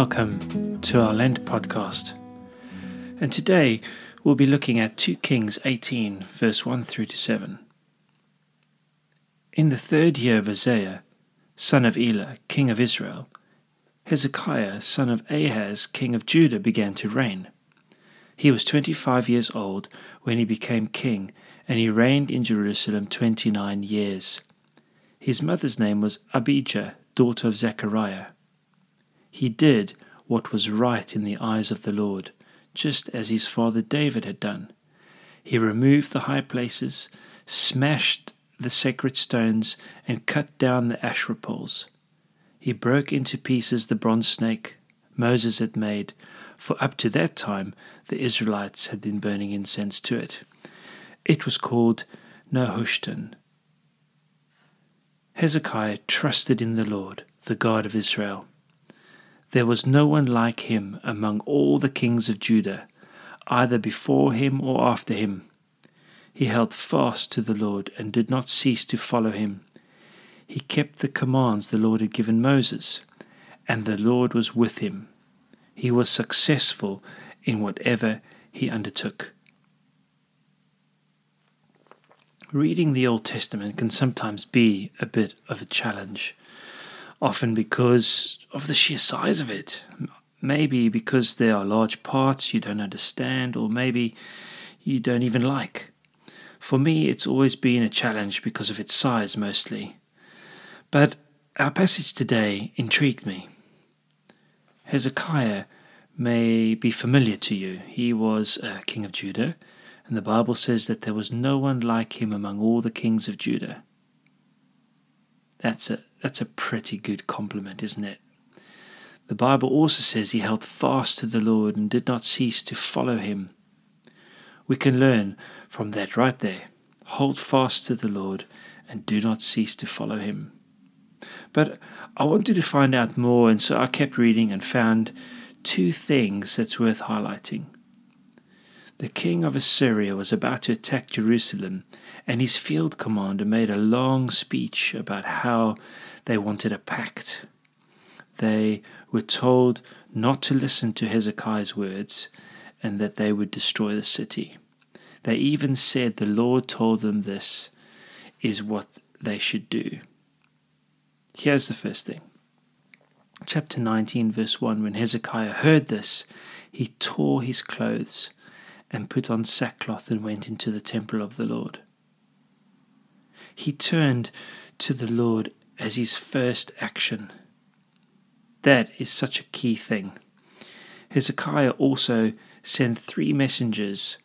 welcome to our Lent podcast. And today we'll be looking at 2 Kings 18, verse 1 through to 7. In the third year of Hoshea, son of Elah, king of Israel, Hezekiah, son of Ahaz, king of Judah, began to reign. He was 25 years old when he became king, and he reigned in Jerusalem 29 years. His mother's name was Abijah, daughter of Zechariah. He did what was right in the eyes of the Lord, just as his father David had done. He removed the high places, smashed the sacred stones, and cut down the Asherah poles. He broke into pieces the bronze snake Moses had made, for up to that time the Israelites had been burning incense to it. It was called Nehushtan. Hezekiah trusted in the Lord, the God of Israel. There was no one like him among all the kings of Judah, either before him or after him. He held fast to the Lord and did not cease to follow him. He kept the commands the Lord had given Moses, and the Lord was with him. He was successful in whatever he undertook. Reading the Old Testament can sometimes be a bit of a challenge often because of the sheer size of it. Maybe because there are large parts you don't understand, or maybe you don't even like. For me, it's always been a challenge because of its size mostly. But our passage today intrigued me. Hezekiah may be familiar to you. He was a king of Judah, and the Bible says that there was no one like him among all the kings of Judah. That's a that's a pretty good compliment, isn't it? The Bible also says he held fast to the Lord and did not cease to follow him. We can learn from that right there. Hold fast to the Lord and do not cease to follow him. But I wanted to find out more, and so I kept reading and found two things that's worth highlighting. The king of Assyria was about to attack Jerusalem, and his field commander made a long speech about how they wanted a pact. They were told not to listen to Hezekiah's words and that they would destroy the city. They even said the Lord told them this is what they should do. Here's the first thing. Chapter 19, verse 1 When Hezekiah heard this, he tore his clothes and put on sackcloth and went into the temple of the Lord. He turned to the Lord as his first action. That is such a key thing. Hezekiah also sent three messengers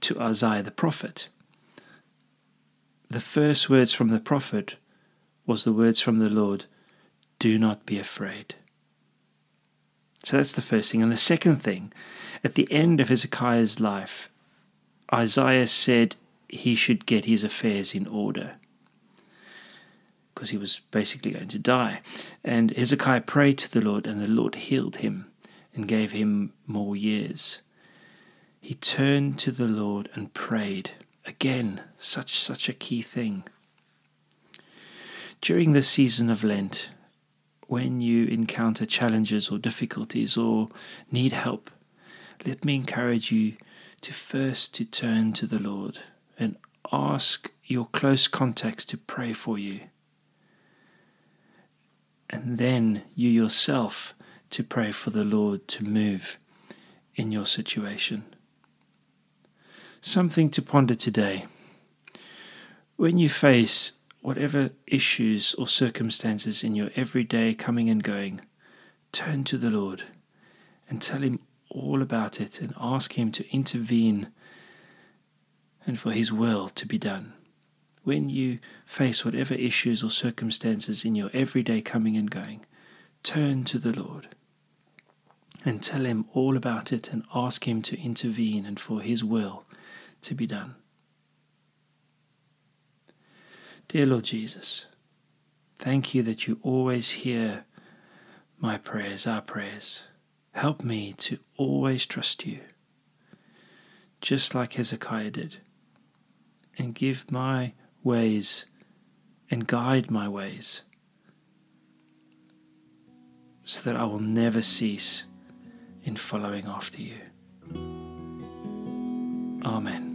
to Isaiah the prophet. The first words from the prophet was the words from the Lord, do not be afraid. So that's the first thing. And the second thing at the end of Hezekiah's life, Isaiah said he should get his affairs in order because he was basically going to die. And Hezekiah prayed to the Lord, and the Lord healed him and gave him more years. He turned to the Lord and prayed. Again, such such a key thing. During the season of Lent, when you encounter challenges or difficulties or need help, let me encourage you to first to turn to the Lord and ask your close contacts to pray for you. And then you yourself to pray for the Lord to move in your situation. Something to ponder today. When you face whatever issues or circumstances in your everyday coming and going, turn to the Lord and tell Him all about it and ask Him to intervene and for His will to be done. When you face whatever issues or circumstances in your everyday coming and going, turn to the Lord and tell Him all about it and ask Him to intervene and for His will to be done. Dear Lord Jesus, thank you that you always hear my prayers, our prayers. Help me to always trust you, just like Hezekiah did, and give my ways and guide my ways so that I will never cease in following after you. Amen.